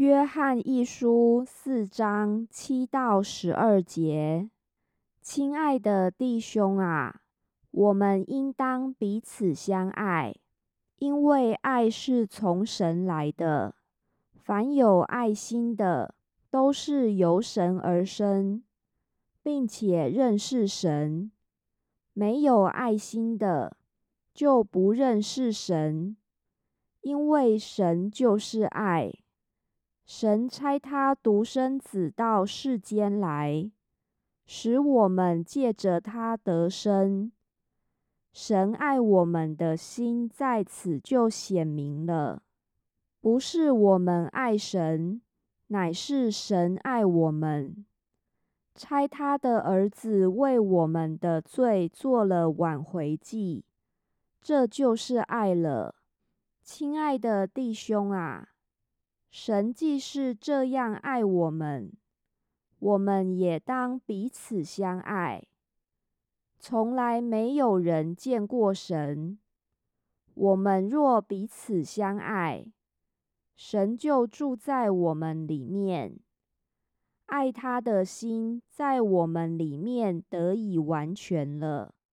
约翰一书四章七到十二节，亲爱的弟兄啊，我们应当彼此相爱，因为爱是从神来的。凡有爱心的，都是由神而生，并且认识神；没有爱心的，就不认识神，因为神就是爱。神差他独生子到世间来，使我们借着他得生。神爱我们的心在此就显明了，不是我们爱神，乃是神爱我们，差他的儿子为我们的罪做了挽回祭，这就是爱了。亲爱的弟兄啊！神既是这样爱我们，我们也当彼此相爱。从来没有人见过神，我们若彼此相爱，神就住在我们里面，爱他的心在我们里面得以完全了。